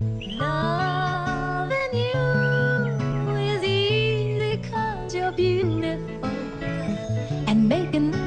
Loving you is you're beautiful and making